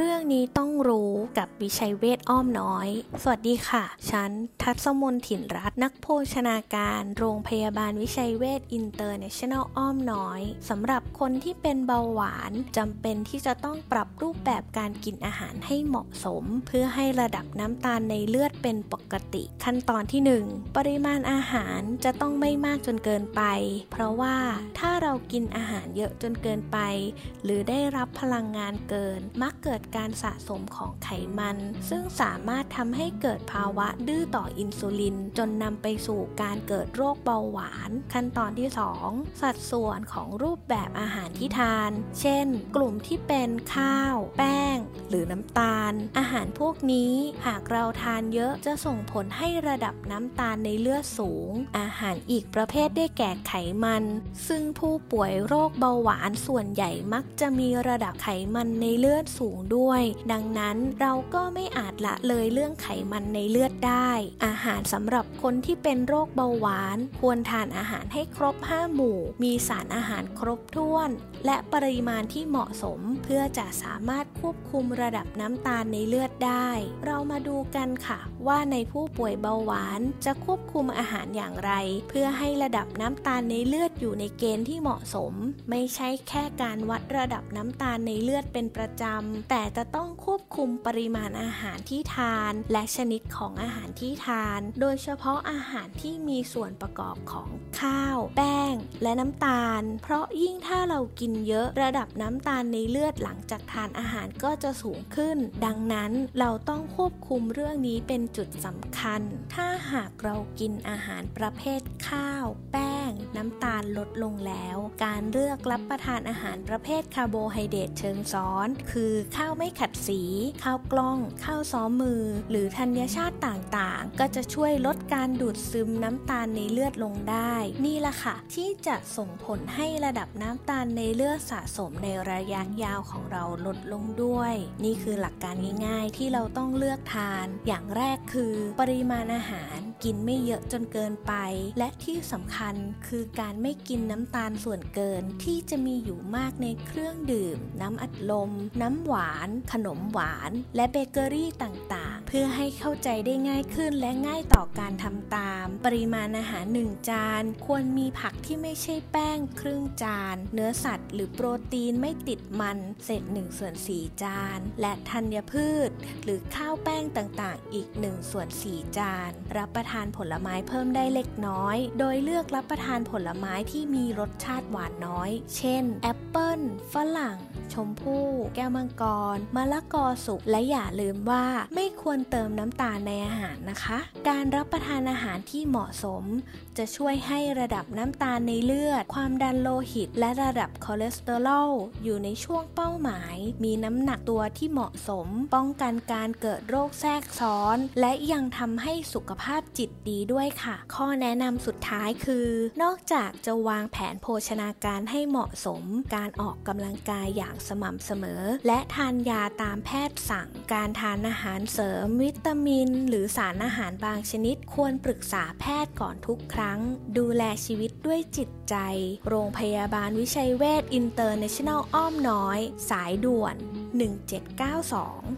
เรื่องนี้ต้องรู้กับวิชัยเวชอ้อมน้อย สวัสดีค่ะ ฉันทัศมนถิ่นรัตน์นักโภชนาการ โรงพยาบาลวิชัยเวชอินเตอร์เนชั่นแนลอ้อมน้อยสำหรับคนที่เป็นเบาหวานจำเป็นที่จะต้องปรับรูปแบบการกินอาหารให้เหมาะสม เพื่อให้ระดับน้ำตาลในเลือดเป็นปกติ ขั้นตอนที่ 1 ปริมาณอาหารจะต้องไม่มากจนเกินไป เพราะว่าถ้าเรากินอาหารเยอะจนเกินไป หรือได้รับพลังงานเกินมักเกิดการสะสมของไขมัน ซึ่งสามารถทำให้เกิดภาวะดื้อต่ออินซูลิน จนนำไปสู่การเกิดโรคเบาหวาน ขั้นตอนที่ 2 สัดส่วนของรูปแบบอาหารที่ทาน เช่น กลุ่มที่เป็นข้าว แป้ง หรือน้ำตาล อาหารพวกนี้หากเราทานเยอะจะส่งผลให้ระดับน้ำตาลในเลือดสูง อาหารอีกประเภทได้แก่ไขมัน ซึ่งผู้ป่วยโรคเบาหวานส่วนใหญ่มักจะมีระดับไขมันในเลือดสูงด้วยด้วย ดังนั้นเราก็ไม่อาจละเลยเรื่องไขมันในเลือดได้ อาหารสำหรับคนที่เป็นโรคเบาหวาน ควรทานอาหารให้ครบ 5 หมู่ มีสารอาหารครบถ้วน และปริมาณที่เหมาะสมเพื่อจะสามารถควบคุมระดับน้ำตาลในเลือดได้ เรามาดูกันค่ะ ว่าในผู้ป่วยเบาหวานจะควบคุมอาหารอย่างไร เพื่อให้ระดับน้ำตาลในเลือดอยู่ในเกณฑ์ที่เหมาะสม ไม่ใช่แค่การวัดระดับน้ำตาลในเลือดเป็นประจำแต่จะต้องควบคุมปริมาณอาหารที่ทาน และชนิดของอาหารที่ทาน โดยเฉพาะอาหารที่มีส่วนประกอบของข้าว แป้ง และน้ำตาล เพราะยิ่งถ้าเรากินเยอะระดับน้ำตาลในเลือดหลังจากทานอาหารก็จะสูงขึ้น ดังนั้นเราต้องควบคุมเรื่องนี้เป็นจุดสำคัญ ถ้าหากเรากินอาหารประเภทข้าว แป้ง น้ำตาลลดลงแล้ว การเลือกรับประทานอาหารประเภทคาร์โบไฮเดรตเชิงซ้อน คือข้าวไม่ขัดสี ข้าวกล้อง ข้าวซ้อมมือ หรือธัญชาติต่างๆ ก็จะช่วยลดการดูดซึมน้ำตาลในเลือดลงได้ นี่แหละค่ะ ที่จะส่งผลให้ระดับน้ำตาลในเลือดสะสมในระยะยาวของเราลดลงด้วย นี่คือหลักการง่าย ๆ ที่เราต้องเลือกทาน อย่างแรกคือ ปริมาณอาหาร กินไม่เยอะจนเกินไป และที่สำคัญคือการไม่กินน้ำตาลส่วนเกินที่จะมีอยู่มากในเครื่องดื่ม น้ำอัดลม น้ำหวาน ขนมหวาน และเบเกอรี่ต่างๆ เพื่อให้เข้าใจได้ง่ายขึ้นและง่ายต่อการทำตาม ปริมาณอาหาร 1 จาน ควรมีผักที่ไม่ใช่แป้งครึ่งจาน เนื้อสัตว์ หรือโปรตีนไม่ติดมันเศษ1ส่วน4จาน และธัญพืช หรือข้าวแป้งต่างๆ อีก1ส่วน4จาน รับประทานผลไม้เพิ่มได้เล็กน้อย โดยเลือกรับประทานผลไม้ที่มีรสชาติหวานน้อย เช่น แอปเปิ้ล ฝรั่ง ชมพู่ แก้วมังกร มะละกอสุก และอย่าลืมว่าไม่ควรเติมน้ำตาลในอาหารนะคะ การรับประทานอาหารที่เหมาะสม จะช่วยให้ระดับน้ำตาลในเลือด ความดันโลหิต และระดับคอเลสเตอรอลอยู่ในช่วงเป้าหมาย มีน้ำหนักตัวที่เหมาะสม ป้องกันการเกิดโรคแทรกซ้อน และยังทำให้สุขภาพจิตดีด้วยค่ะ ข้อแนะนำสุดท้ายคือ นอกจากจะวางแผนโภชนาการให้เหมาะสม การออกกำลังกายอย่างสม่ำเสมอ และทานยาตามแพทย์สั่ง การทานอาหารเสริม วิตามิน หรือสารอาหารบางชนิด ควรปรึกษาแพทย์ก่อนทุกครั้ง ดูแลชีวิตด้วยจิตใจ โรงพยาบาลวิชัยเวชอินเตอร์เนชั่นแนลอ้อมน้อย สายด่วน 1792